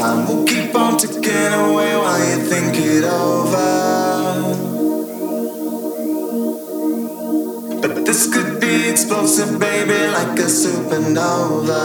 Time will keep on ticking away while you think it over. But this could be explosive, baby, like a supernova.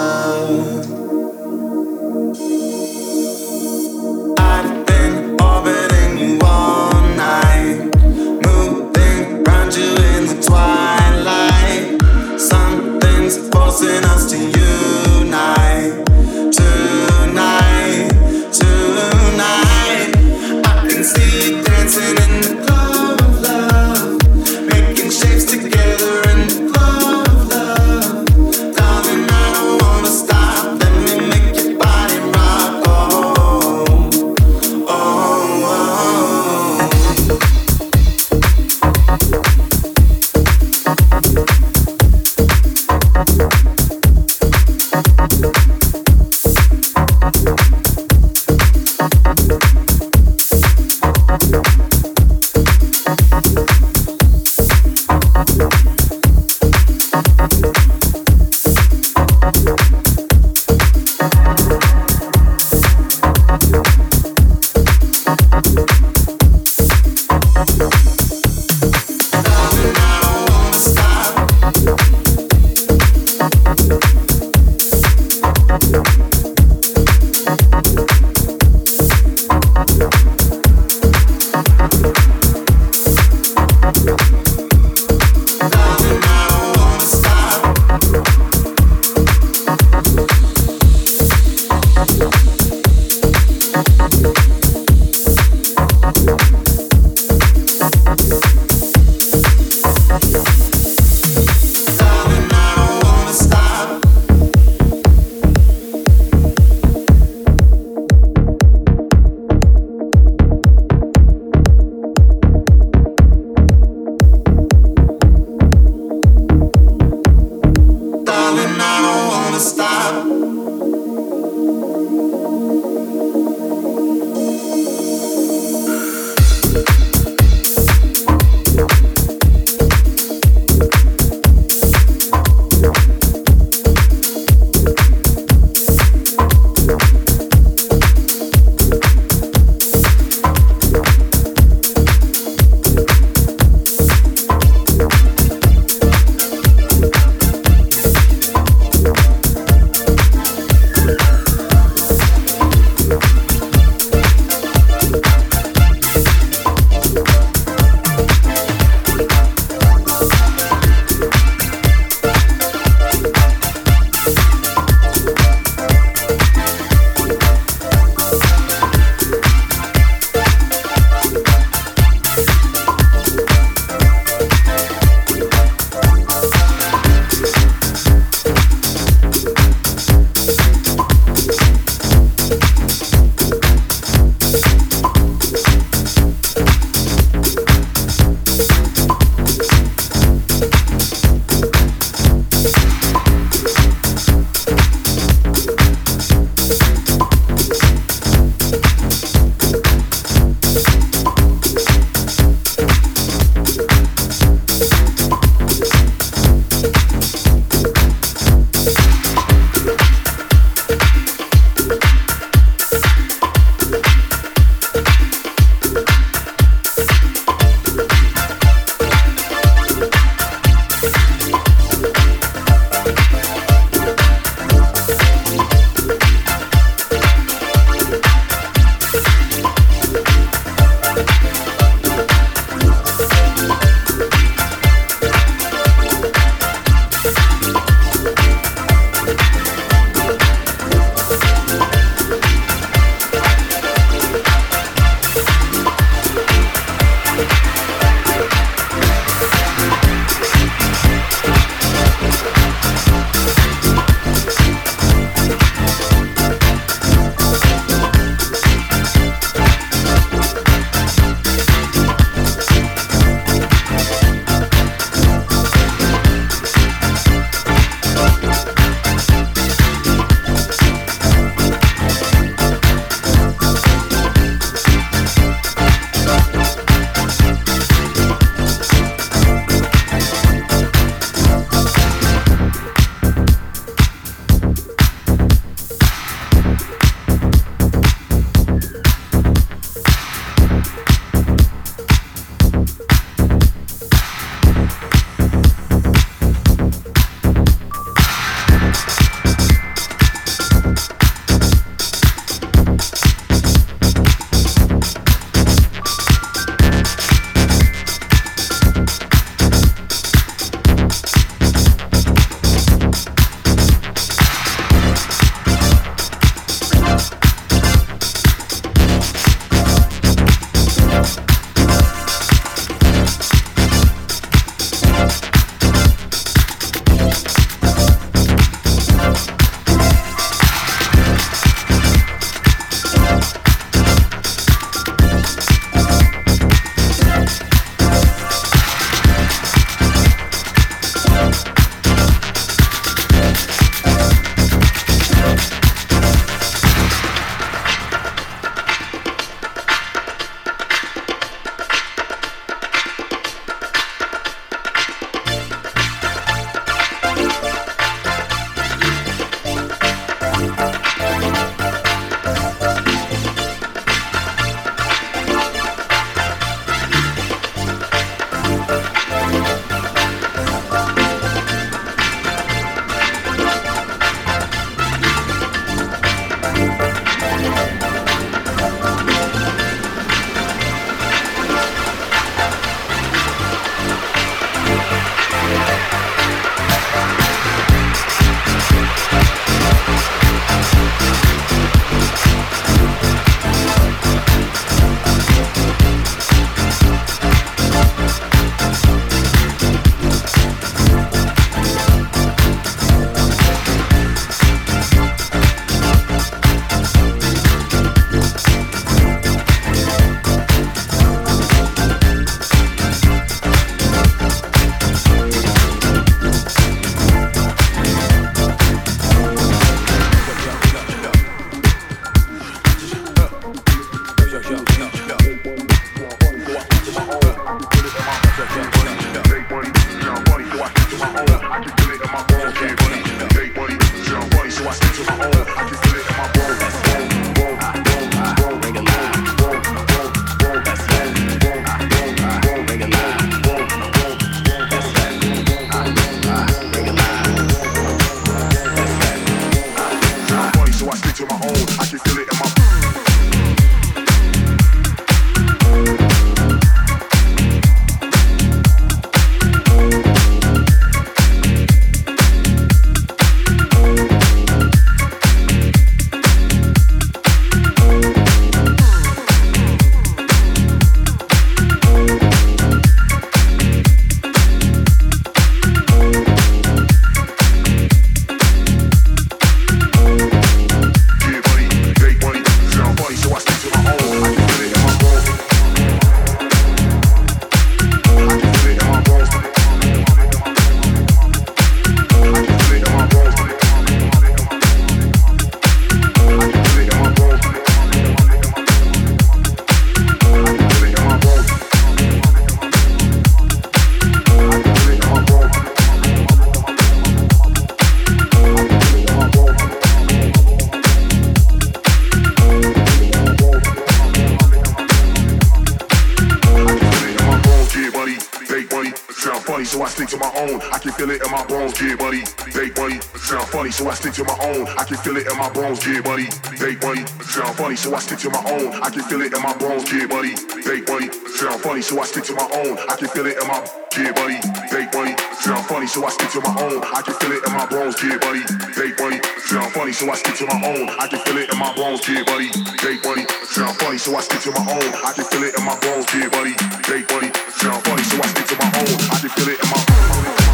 Feel it in my bones, yeah, buddy. They money, sound funny, so I stick to my own. I can feel it in my bones, yeah, buddy. They buddy. sound funny, so I stick to my own. I can feel it in my bones, yeah, buddy. They buddy. sound funny, so I stick to my own. I can feel it in my yeah, buddy. They buddy. sound funny, so I stick to my own. I can feel it in my bones, yeah, buddy. They buddy. sound funny, so I stick to my own. I can feel it in my bones, yeah, buddy. They money, sound funny, so I stick to my own. I can feel it in my bones, yeah, buddy. They money, sound funny, so I stick to my own. I can feel it in my